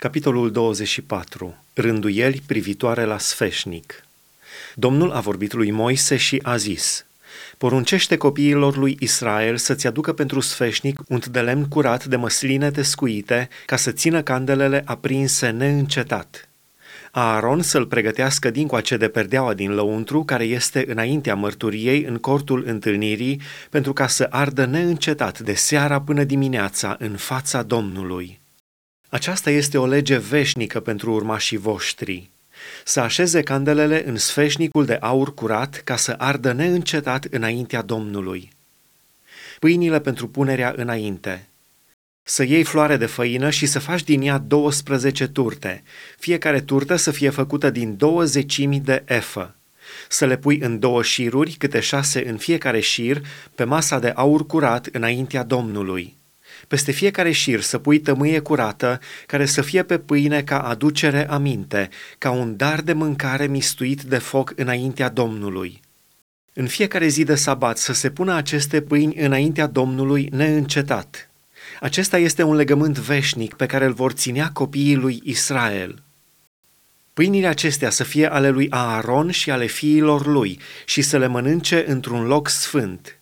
Capitolul 24. Rânduieli privitoare la sfeșnic. Domnul a vorbit lui Moise și a zis, Poruncește copiilor lui Israel să-ți aducă pentru sfeșnic unt de lemn curat de măsline tescuite, ca să țină candelele aprinse neîncetat. Aaron să-l pregătească dincoace de perdeaua din lăuntru, care este înaintea mărturiei în cortul întâlnirii, pentru ca să ardă neîncetat de seara până dimineața în fața Domnului. Aceasta este o lege veșnică pentru urmașii voștri. Să așeze candelele în sfeșnicul de aur curat ca să ardă neîncetat înaintea Domnului. Pâinile pentru punerea înainte. Să iei floare de făină și să faci din ea 12 turte, fiecare turtă să fie făcută din două zecimi de efă. Să le pui în două șiruri, câte șase în fiecare șir, pe masa de aur curat înaintea Domnului peste fiecare șir să pui tămâie curată, care să fie pe pâine ca aducere aminte, ca un dar de mâncare mistuit de foc înaintea Domnului. În fiecare zi de sabat să se pună aceste pâini înaintea Domnului neîncetat. Acesta este un legământ veșnic pe care îl vor ținea copiii lui Israel. Pâinile acestea să fie ale lui Aaron și ale fiilor lui și să le mănânce într-un loc sfânt –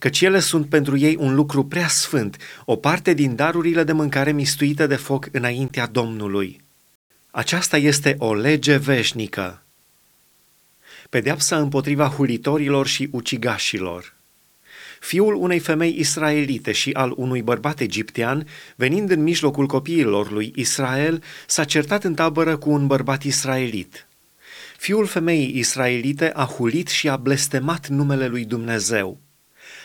căci ele sunt pentru ei un lucru prea sfânt, o parte din darurile de mâncare mistuită de foc înaintea Domnului. Aceasta este o lege veșnică. Pedeapsa împotriva hulitorilor și ucigașilor. Fiul unei femei israelite și al unui bărbat egiptean, venind în mijlocul copiilor lui Israel, s-a certat în tabără cu un bărbat israelit. Fiul femeii israelite a hulit și a blestemat numele lui Dumnezeu.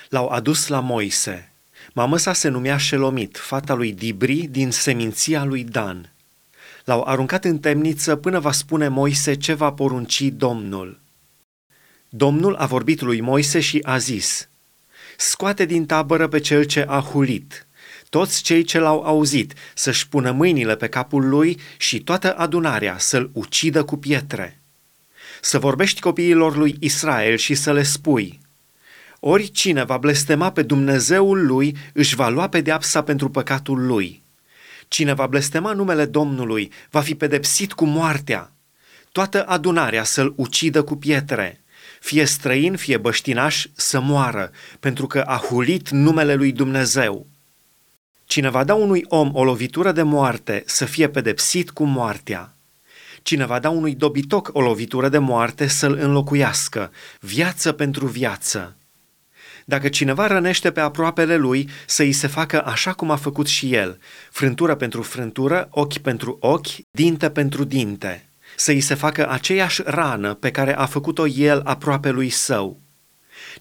L-au adus la Moise. Mamă sa se numea Shelomit, fata lui Dibri din seminția lui Dan. L-au aruncat în temniță până va spune Moise ce va porunci Domnul. Domnul a vorbit lui Moise și a zis, Scoate din tabără pe cel ce a hulit, toți cei ce l-au auzit să-și pună mâinile pe capul lui și toată adunarea să-l ucidă cu pietre. Să vorbești copiilor lui Israel și să le spui – Oricine va blestema pe Dumnezeul lui își va lua pedeapsa pentru păcatul lui. Cine va blestema numele Domnului va fi pedepsit cu moartea. Toată adunarea să-l ucidă cu pietre. Fie străin, fie băștinaș, să moară, pentru că a hulit numele lui Dumnezeu. Cine va da unui om o lovitură de moarte să fie pedepsit cu moartea. Cine va da unui dobitoc o lovitură de moarte să-l înlocuiască, viață pentru viață. Dacă cineva rănește pe aproapele lui, să îi se facă așa cum a făcut și el, frântură pentru frântură, ochi pentru ochi, dinte pentru dinte, să îi se facă aceeași rană pe care a făcut-o el aproape lui său.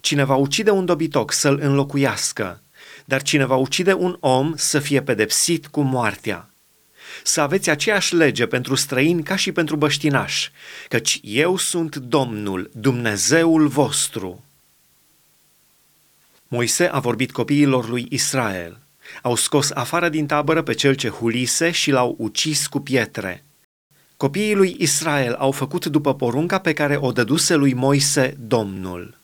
Cine va ucide un dobitoc să-l înlocuiască, dar cine va ucide un om să fie pedepsit cu moartea. Să aveți aceeași lege pentru străini ca și pentru băștinași, căci eu sunt Domnul, Dumnezeul vostru. Moise a vorbit copiilor lui Israel. Au scos afară din tabără pe cel ce hulise și l-au ucis cu pietre. Copiii lui Israel au făcut după porunca pe care o dăduse lui Moise Domnul.